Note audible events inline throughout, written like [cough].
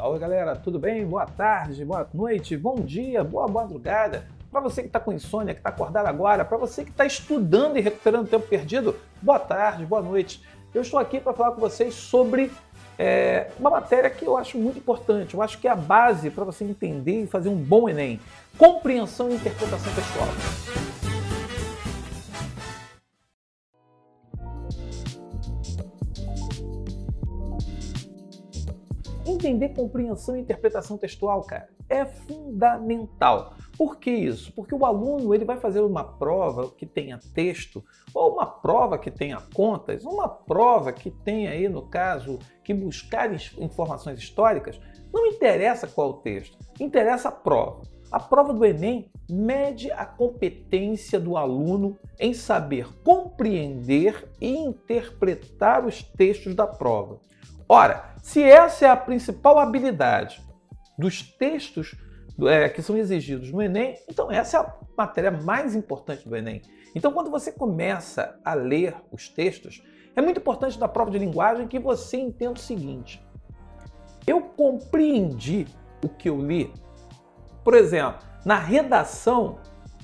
Oi, galera, tudo bem? Boa tarde, boa noite, bom dia, boa madrugada. Para você que está com insônia, que está acordado agora, para você que está estudando e recuperando tempo perdido, boa tarde, boa noite. Eu estou aqui para falar com vocês sobre é, uma matéria que eu acho muito importante. Eu acho que é a base para você entender e fazer um bom Enem: compreensão e interpretação textual. Entender compreensão e interpretação textual, cara, é fundamental. Por que isso? Porque o aluno ele vai fazer uma prova que tenha texto, ou uma prova que tenha contas, uma prova que tenha aí, no caso, que buscar informações históricas. Não interessa qual o texto, interessa a prova. A prova do Enem mede a competência do aluno em saber compreender e interpretar os textos da prova. Ora, se essa é a principal habilidade dos textos é, que são exigidos no Enem, então essa é a matéria mais importante do Enem. Então, quando você começa a ler os textos, é muito importante da prova de linguagem que você entenda o seguinte: eu compreendi o que eu li. Por exemplo, na redação,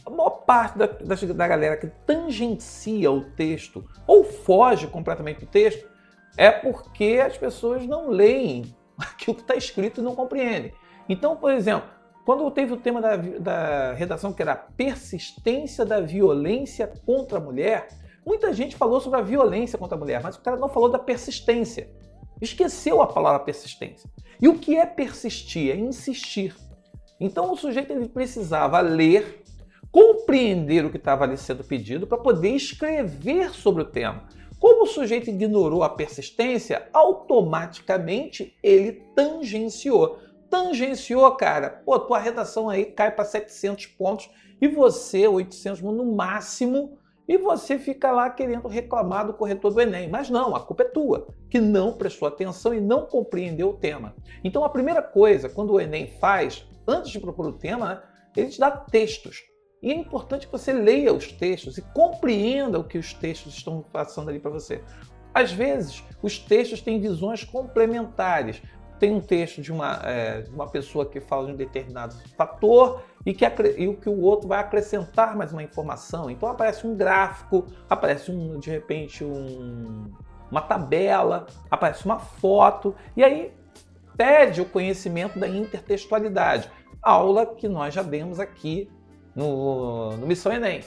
a maior parte da, da, da galera que tangencia o texto ou foge completamente do texto é porque as pessoas não leem [laughs] aquilo que está escrito e não compreendem. Então, por exemplo, quando teve o tema da, da redação que era a persistência da violência contra a mulher, muita gente falou sobre a violência contra a mulher, mas o cara não falou da persistência. Esqueceu a palavra persistência. E o que é persistir? É insistir. Então o sujeito ele precisava ler, compreender o que estava ali sendo pedido para poder escrever sobre o tema. Como o sujeito ignorou a persistência, automaticamente ele tangenciou. Tangenciou, cara, pô, tua redação aí cai para 700 pontos e você 800 no máximo e você fica lá querendo reclamar do corretor do Enem. Mas não, a culpa é tua, que não prestou atenção e não compreendeu o tema. Então a primeira coisa, quando o Enem faz, antes de procurar o tema, né, ele te dá textos. E é importante que você leia os textos e compreenda o que os textos estão passando ali para você. Às vezes, os textos têm visões complementares. Tem um texto de uma, é, uma pessoa que fala de um determinado fator e que, e o que o outro vai acrescentar mais uma informação. Então aparece um gráfico, aparece um, de repente um, uma tabela, aparece uma foto, e aí pede o conhecimento da intertextualidade, aula que nós já demos aqui no, no Missão Enem.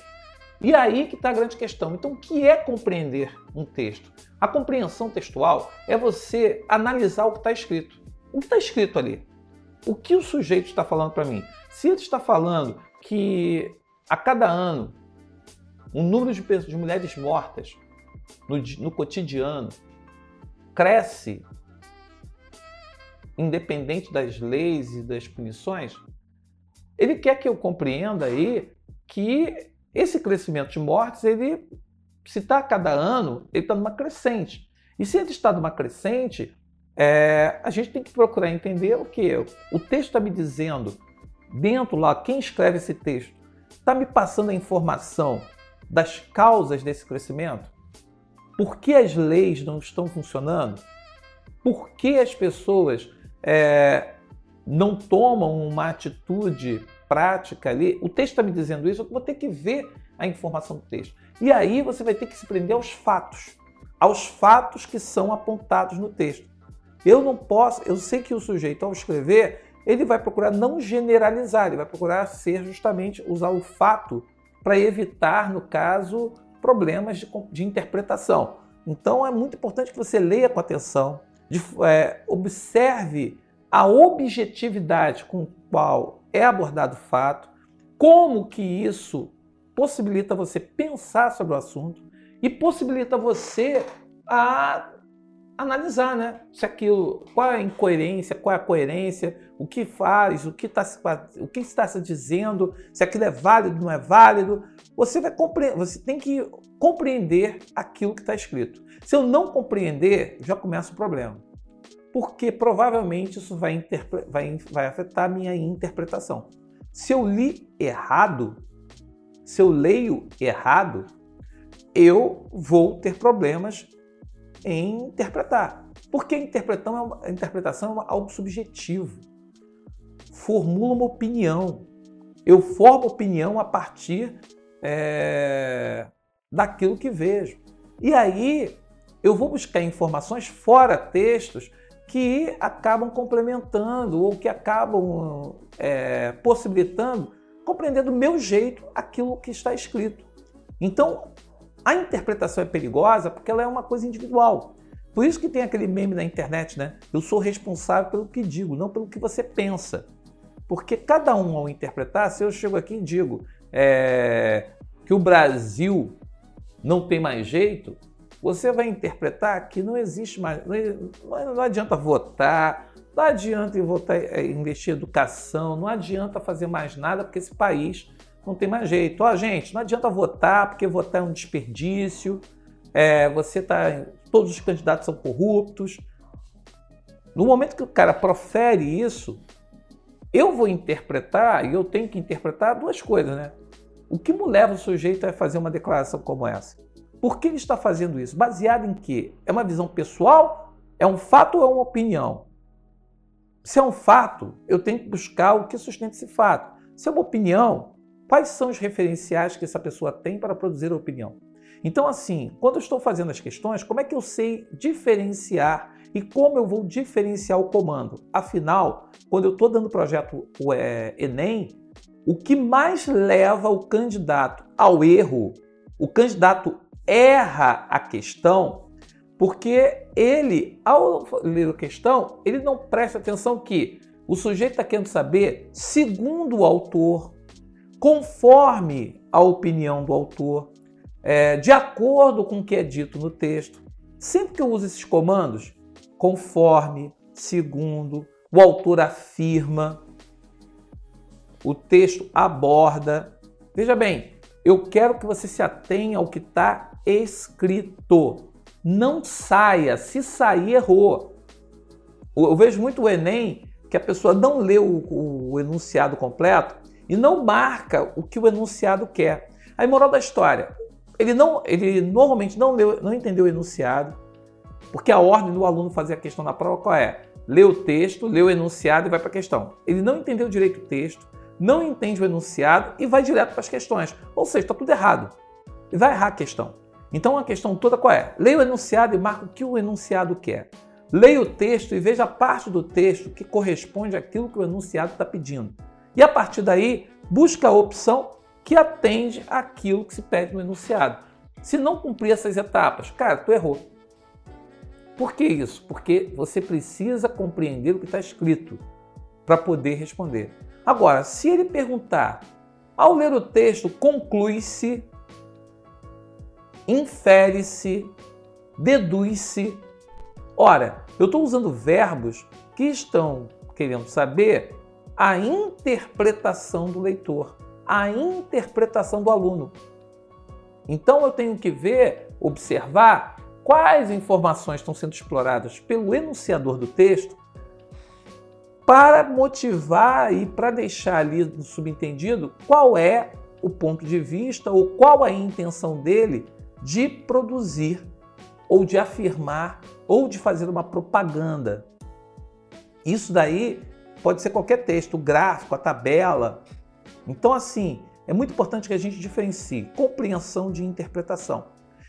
E aí que está a grande questão. Então, o que é compreender um texto? A compreensão textual é você analisar o que está escrito. O que está escrito ali? O que o sujeito está falando para mim? Se ele está falando que a cada ano o número de, pessoas, de mulheres mortas no, no cotidiano cresce, independente das leis e das punições, ele quer que eu compreenda aí que esse crescimento de mortes, ele, se está a cada ano, ele está numa crescente. E se ele está numa crescente, é, a gente tem que procurar entender o que o texto está me dizendo dentro lá, quem escreve esse texto está me passando a informação das causas desse crescimento? Por que as leis não estão funcionando? Por que as pessoas é, não tomam uma atitude prática ali, o texto está me dizendo isso, eu vou ter que ver a informação do texto. E aí você vai ter que se prender aos fatos, aos fatos que são apontados no texto. Eu não posso, eu sei que o sujeito ao escrever, ele vai procurar não generalizar, ele vai procurar ser justamente usar o fato para evitar, no caso, problemas de, de, interpretação. Então é muito importante que você leia com atenção, de, é, observe a objetividade com qual é abordado o fato, como que isso possibilita você pensar sobre o assunto e possibilita você a analisar, né? Se aquilo, qual é a incoerência, qual é a coerência, o que faz, o que, tá, o que está se dizendo, se aquilo é válido, não é válido. Você vai compreender, você tem que compreender aquilo que está escrito. Se eu não compreender, já começa o problema porque provavelmente isso vai, vai, vai afetar a minha interpretação. Se eu li errado, se eu leio errado, eu vou ter problemas em interpretar. Porque a interpretação é, uma, a interpretação é algo subjetivo. Formula uma opinião. Eu formo opinião a partir é, daquilo que vejo. E aí eu vou buscar informações fora textos que acabam complementando ou que acabam é, possibilitando compreender do meu jeito aquilo que está escrito. Então, a interpretação é perigosa porque ela é uma coisa individual. Por isso que tem aquele meme na internet, né? Eu sou responsável pelo que digo, não pelo que você pensa. Porque cada um, ao interpretar, se eu chego aqui e digo é, que o Brasil não tem mais jeito, você vai interpretar que não existe mais. Não, não adianta votar, não adianta votar, é, investir em educação, não adianta fazer mais nada porque esse país não tem mais jeito. Ó, gente, não adianta votar porque votar é um desperdício. É, você tá. Todos os candidatos são corruptos. No momento que o cara profere isso, eu vou interpretar e eu tenho que interpretar duas coisas, né? O que me leva o sujeito a fazer uma declaração como essa? Por que ele está fazendo isso? Baseado em quê? É uma visão pessoal? É um fato ou é uma opinião? Se é um fato, eu tenho que buscar o que sustenta esse fato. Se é uma opinião, quais são os referenciais que essa pessoa tem para produzir a opinião? Então, assim, quando eu estou fazendo as questões, como é que eu sei diferenciar e como eu vou diferenciar o comando? Afinal, quando eu estou dando o projeto é, Enem, o que mais leva o candidato ao erro, o candidato erra a questão porque ele, ao ler a questão, ele não presta atenção que o sujeito está querendo saber, segundo o autor, conforme a opinião do autor, é, de acordo com o que é dito no texto. Sempre que eu uso esses comandos, conforme, segundo, o autor afirma, o texto aborda. Veja bem, eu quero que você se atenha ao que está escrito. Não saia, se sair, errou. Eu vejo muito o Enem que a pessoa não lê o, o enunciado completo e não marca o que o enunciado quer. Aí, moral da história, ele, não, ele normalmente não, leu, não entendeu o enunciado, porque a ordem do aluno fazer a questão na prova qual é? Lê o texto, lê o enunciado e vai para a questão. Ele não entendeu direito o texto, não entende o enunciado e vai direto para as questões. Ou seja, está tudo errado. E vai errar a questão. Então a questão toda qual é? Leia o enunciado e marque o que o enunciado quer. Leia o texto e veja a parte do texto que corresponde àquilo que o enunciado está pedindo. E a partir daí, busca a opção que atende àquilo que se pede no enunciado. Se não cumprir essas etapas, cara, tu errou. Por que isso? Porque você precisa compreender o que está escrito para poder responder. Agora, se ele perguntar, ao ler o texto, conclui-se, infere-se, deduz-se. Ora, eu estou usando verbos que estão querendo saber a interpretação do leitor, a interpretação do aluno. Então eu tenho que ver, observar quais informações estão sendo exploradas pelo enunciador do texto para motivar e para deixar ali subentendido qual é o ponto de vista ou qual a intenção dele de produzir ou de afirmar ou de fazer uma propaganda. Isso daí pode ser qualquer texto, o gráfico, a tabela. Então, assim, é muito importante que a gente diferencie compreensão de interpretação.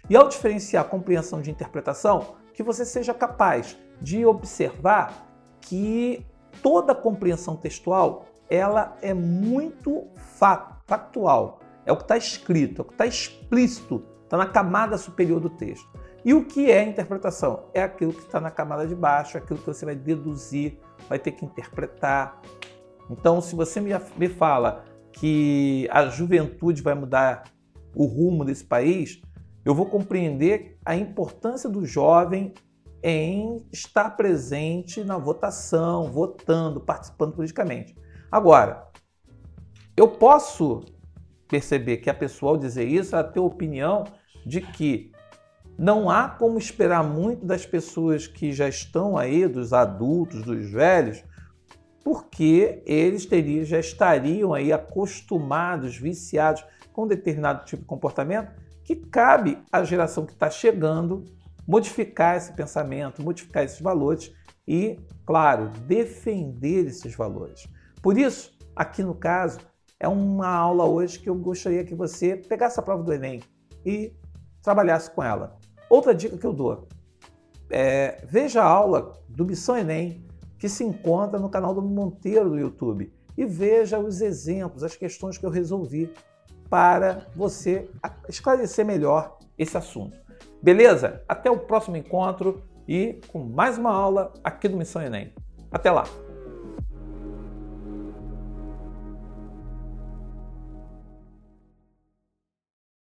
E ao diferenciar compreensão de interpretação, que você seja capaz de observar que toda compreensão textual ela é muito factual. É o que está escrito, é o que está explícito, está na camada superior do texto. E o que é interpretação? É aquilo que está na camada de baixo, aquilo que você vai deduzir, vai ter que interpretar. Então, se você me fala que a juventude vai mudar o rumo desse país, eu vou compreender a importância do jovem em estar presente na votação, votando, participando politicamente. Agora, eu posso perceber que a pessoa, ao dizer isso, ela tem a opinião de que não há como esperar muito das pessoas que já estão aí, dos adultos, dos velhos, porque eles teriam, já estariam aí acostumados, viciados com determinado tipo de comportamento que cabe à geração que está chegando modificar esse pensamento, modificar esses valores e, claro, defender esses valores. Por isso, aqui no caso, é uma aula hoje que eu gostaria que você pegasse a prova do Enem e trabalhasse com ela. Outra dica que eu dou: é, veja a aula do Missão Enem que se encontra no canal do Monteiro do YouTube e veja os exemplos, as questões que eu resolvi para você esclarecer melhor esse assunto. Beleza? Até o próximo encontro e com mais uma aula aqui do Missão Enem. Até lá!